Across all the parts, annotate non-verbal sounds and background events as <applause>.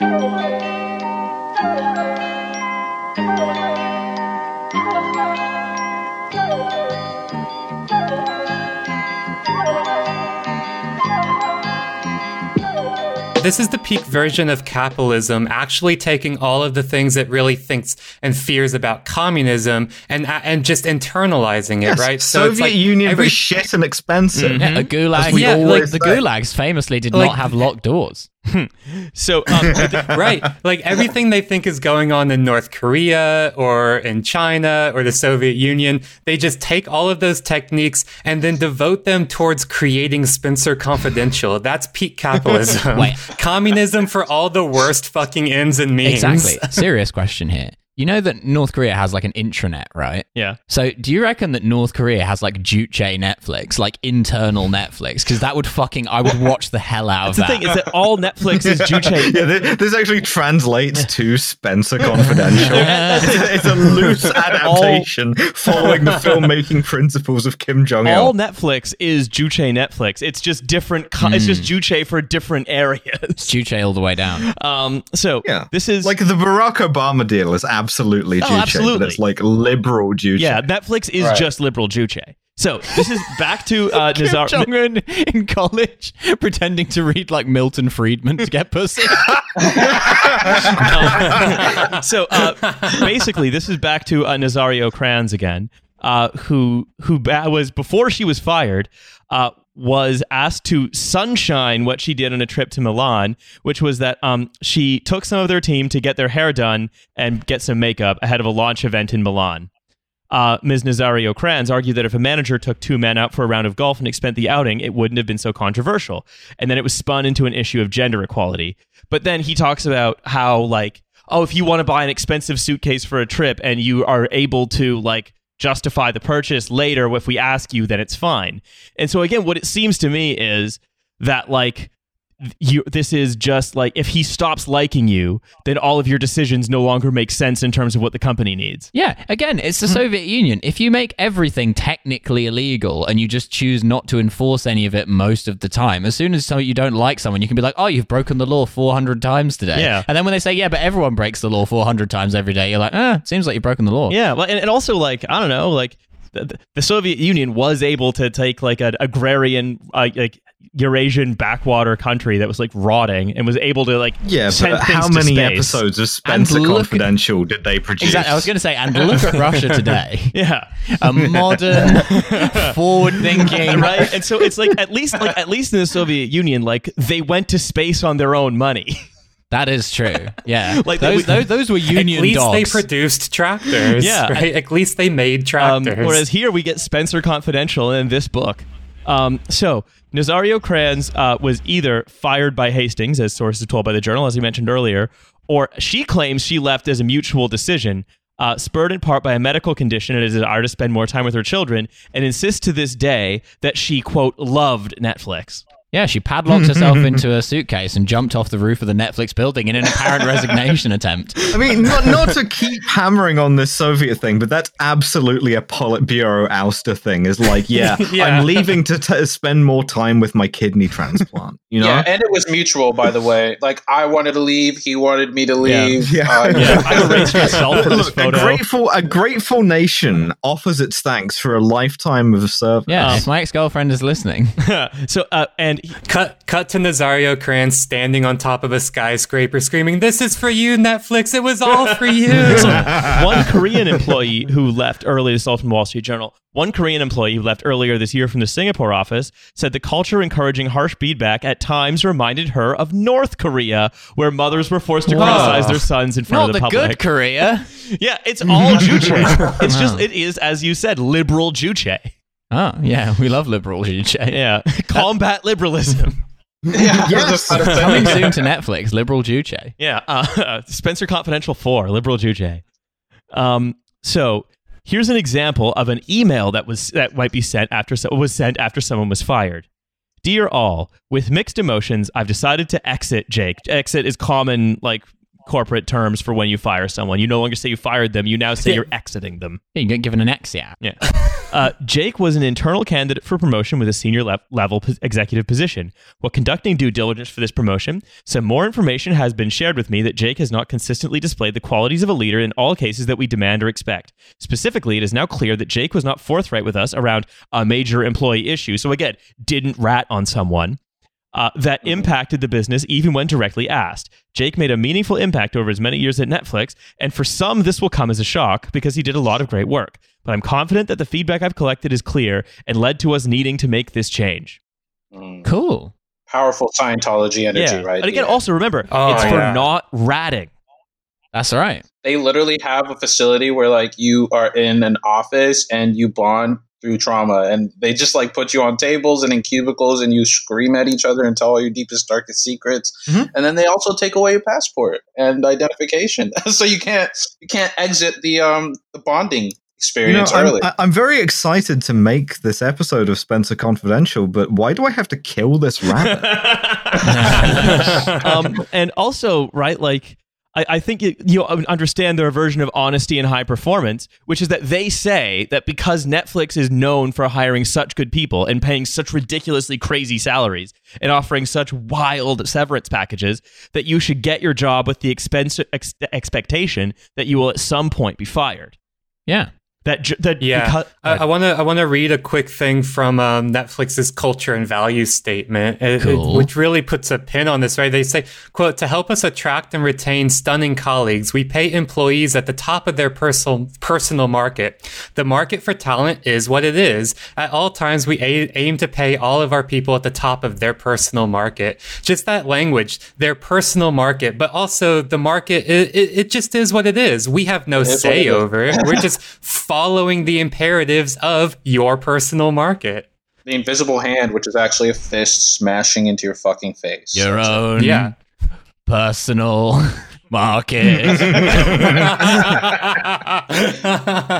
This is the peak version of capitalism, actually taking all of the things it really thinks and fears about communism and uh, and just internalizing it, Yes, right? So Soviet like Union every- was shit and expensive. Yeah, the mm-hmm. gulag. Yeah, like, the gulags famously did Like- not have locked doors. <laughs> So um, <laughs> right. Like everything they think is going on in North Korea or in China or the Soviet Union, they just take all of those techniques and then devote them towards creating Spencer Confidential. That's peak capitalism. <laughs> Communism for all the worst fucking ends and means. Exactly. Serious question here. You know that North Korea has like an intranet, right? yeah. So do you reckon that North Korea has like Juche Netflix, like internal Netflix? Because that would fucking I would watch the hell out of The that. thing is that all Netflix is Juche. <laughs> Yeah, thi- this actually translates to <laughs> Spencer Confidential. it's, a, it's a loose <laughs> adaptation following the filmmaking principles of Kim Jong Un. All Netflix is Juche Netflix. It's just different. Co- It's just Juche for different areas. Juche all the way down. Um. So Yeah, this is like the Barack Obama deal is absolutely Oh, Juche, absolutely. but it's like liberal Juche. yeah. Netflix is Right. just liberal Juche. So this is back to uh, <laughs> Kim Nazar. Jong Un in college <laughs> pretending to read like Milton Friedman to get pussy. <laughs> so uh, basically, this is back to uh, Nazario Kranz again, uh, who who ba- was before she was fired. Was asked to sunshine what she did on a trip to Milan, which was that um, she took some of their team to get their hair done and get some makeup ahead of a launch event in Milan. Uh, Ms. Nazario Kranz argued that if a manager took two men out for a round of golf and expensed the outing, it wouldn't have been so controversial. And then it was spun into an issue of gender equality. But then he talks about how, like, oh, if you want to buy an expensive suitcase for a trip and you are able to, like, justify the purchase later if we ask you, then it's fine. And so, again, what it seems to me is that, like, you this is just like if he stops liking you then all of your decisions no longer make sense in terms of what the company needs Yeah, again, it's the Soviet Union. If you make everything technically illegal and you just choose not to enforce any of it most of the time, as soon as so you don't like someone, you can be like, "Oh, you've broken the law 400 times today." Yeah. And then when they say, "Yeah, but everyone breaks the law 400 times every day," you're like, "Ah, seems like you've broken the law." Yeah, well, and, and also like I don't know, like the, the Soviet Union was able to take like an agrarian, uh, like Eurasian backwater country that was like rotting and was able to like Yeah, send but how many space. episodes of Spencer look Confidential did they produce? Exactly. I was going to say, and look at Russia <laughs> today. Yeah, A modern, <laughs> forward-thinking, right. And so it's like at least like at least in the Soviet Union, like they went to space on their own money. That is true. Yeah. <laughs> Like, those, we- those, those were union At least dogs. they produced tractors. Yeah. Right? At least they made Um, tractors. whereas here we get Spencer Confidential in this book. Um, so Nazario Kranz uh, was either fired by Hastings, as sources told by the Journal, as we mentioned earlier, or she claims she left as a mutual decision, uh, spurred in part by a medical condition and a desire to spend more time with her children, and insists to this day that she quote loved Netflix. Yeah, she padlocked herself <laughs> into a suitcase and jumped off the roof of the Netflix building in an apparent resignation attempt. I mean, not, not to keep hammering on this Soviet thing, but that's absolutely a Politburo ouster thing. Is like, <laughs> yeah, Yeah. I'm leaving to t- spend more time with my kidney transplant. You know? Yeah, and it was mutual, by the way. Like I wanted to leave, he wanted me to leave. Yeah. Uh, Yeah, I erased myself from this Look, a photo. grateful, a grateful nation offers its thanks for a lifetime of service. Yeah, if my ex-girlfriend is listening. <laughs> so uh, and Cut cut to Nazario Kranz standing on top of a skyscraper screaming, This is for you, Netflix. It was all for <laughs> you. one Korean employee who left earlier, this is all from the Wall Street Journal. One Korean employee who left earlier this year from the Singapore office said the culture encouraging harsh feedback at times reminded her of North Korea, where mothers were forced to Whoa. criticize their sons in front Not of the the public. good Korea. <laughs> yeah, it's all juche. <laughs> It's just it is as you said, liberal juche. Oh, yeah, we love liberal Juche. Yeah, <laughs> combat liberalism. <laughs> yeah, <laughs> I was just about to say. Coming soon to Netflix, liberal Juche. Yeah, uh, Spencer Confidential 4, Liberal Juche. Um, so here's an example of an email that was that might be sent after so- was sent after someone was fired. Dear all, with mixed emotions, I've decided to exit Jake. Exit is common like corporate terms for when you fire someone. You no longer say you fired them. You now say you're exiting them. You get given an X, yeah. Yeah. <laughs> Uh, Jake was an internal candidate for promotion with a senior le- level pos- executive position. While conducting due diligence for this promotion, some more information has been shared with me that Jake has not consistently displayed the qualities of a leader in all cases that we demand or expect. Specifically, it is now clear that Jake was not forthright with us around a major employee issue. So, again, didn't rat on someone. Uh, that impacted the business even when directly asked. Jake made a meaningful impact over his many years at Netflix, and for some, this will come as a shock because he did a lot of great work. But I'm confident that the feedback I've collected is clear and led to us needing to make this change. Mm. Cool. Powerful Scientology energy, yeah. right? And again, Yeah. also remember, Oh, it's for yeah. not ratting. That's all right. they literally have a facility where like you are in an office and you bond through trauma and they just like put you on tables and in cubicles and you scream at each other and tell all your deepest darkest secrets Mhm. and then they also take away your passport and identification <laughs> so you can't you can't exit the um the bonding You know, experience I'm, early I- I'm very excited to make this episode of Spencer Confidential, but why do I have to kill this rabbit? <laughs> <laughs> um, and also, right, like I, I think you understand their version of honesty and high performance, which is that they say that because Netflix is known for hiring such good people and paying such ridiculously crazy salaries and offering such wild severance packages, that you should get your job with the expense ex- expectation that you will at some point be fired. Yeah. That j- that Yeah, because- I, I want to. I want to read a quick thing from um, Netflix's culture and values statement, it- it- which really puts a pin on this. Right? They say, "quote To help us attract and retain stunning colleagues, we pay employees at the top of their personal personal market. The market for talent is what it is. At all times, we a- aim to pay all of our people at the top of their personal market. Just that language, their personal market, but also the market. It, it, it just is what it is. We have no is say over it. We're just <laughs> following the imperatives of your personal market. the invisible hand which is actually a fist smashing into your fucking face Your That's it. own Yeah. personal <laughs> market. <laughs>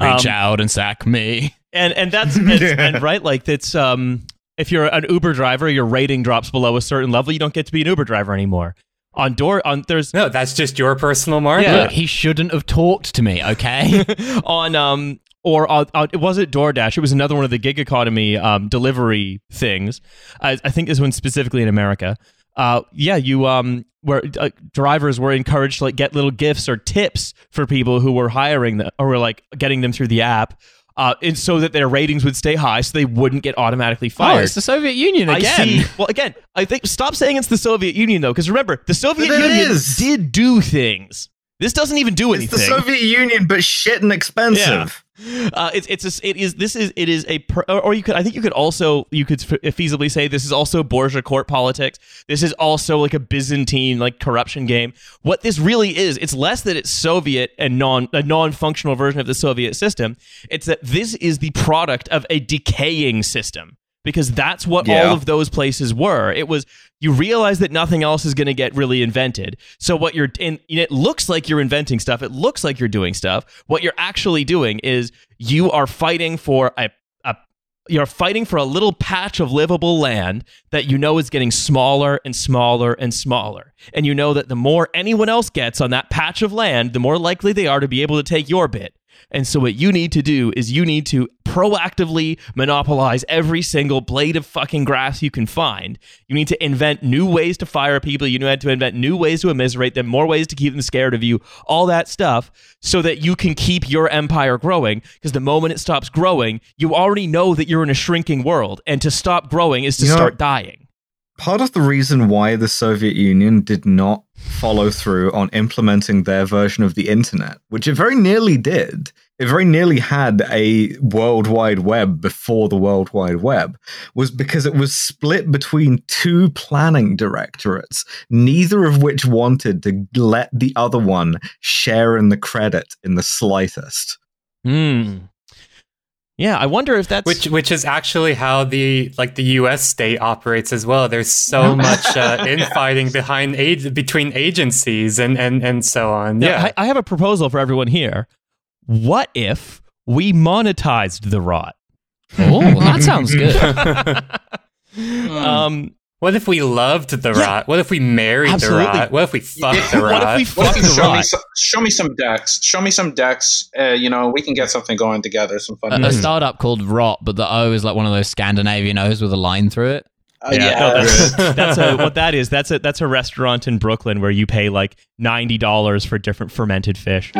Reach out and sack me. and and that's <laughs> and, and right like that's um if you're an uber driver your rating drops below a certain level you don't get to be an uber driver anymore on door on there's no, that's just your personal market. Yeah. Look, he shouldn't have talked to me, okay? <laughs> on um or on, on, it wasn't DoorDash. It was another one of the gig economy um, delivery things. I, I think this one specifically in America. Uh, yeah, you um, where uh, drivers were encouraged to like get little gifts or tips for people who were hiring them or were like getting them through the app, uh, and so that their ratings would stay high, so they wouldn't get automatically oh, fired. it's the Soviet Union I again. see. Well, again, I think stop saying it's the Soviet Union though, because remember the Soviet Union is. did do things. This doesn't even do anything. it's the Soviet Union, but shit and expensive. Uh, it's it's a, it is this is it is a per, or you could I think you could also you could f- feasibly say this is also Borgia court politics. This is also like a Byzantine like corruption game. What this really is, it's less that it's Soviet and non a non functional version of the Soviet system. It's that this is the product of a decaying system because that's what Yeah. all of those places were. It was you realize that nothing else is going to get really invented. So what you're in it looks like you're inventing stuff. It looks like you're doing stuff. What you're actually doing is you are fighting for a a you're fighting for a little patch of livable land that you know is getting smaller and smaller and smaller. And you know that the more anyone else gets on that patch of land, the more likely they are to be able to take your bit. And so what you need to do is you need to proactively monopolize every single blade of fucking grass you can find. You need to invent new ways to fire people. You need to invent new ways to immiserate them, more ways to keep them scared of you, all that stuff, so that you can keep your empire growing. Because the moment it stops growing, you already know that you're in a shrinking world. And to stop growing is to You know- start dying. Part of the reason why the Soviet Union did not follow through on implementing their version of the internet, which it very nearly did, it very nearly had a World Wide Web before the World Wide Web, was because it was split between two planning directorates, neither of which wanted to let the other one share in the credit in the slightest. Hmm. Yeah, I wonder if that's Which which is actually how the like the U.S. state operates as well. There's so much uh, <laughs> infighting behind ag- between agencies and and and so on. Now, yeah, I, I have a proposal for everyone here. What if we monetized the rot? oh, that sounds good. <laughs> <laughs> um, What if we loved the Yeah. rot? What if we married Absolutely. the rot? What if we fucked Yeah, the What if we What fuck if you the show me rot? some, show me some decks? Show me some decks. Uh, you know, we can get something going together. Some fun. A, a startup called Rot, but the O is like one of those Scandinavian O's with a line through it. Uh, Yeah, yeah, no, that's, <laughs> that's a what that is. That's a that's a restaurant in Brooklyn where you pay like ninety dollars for different fermented fish.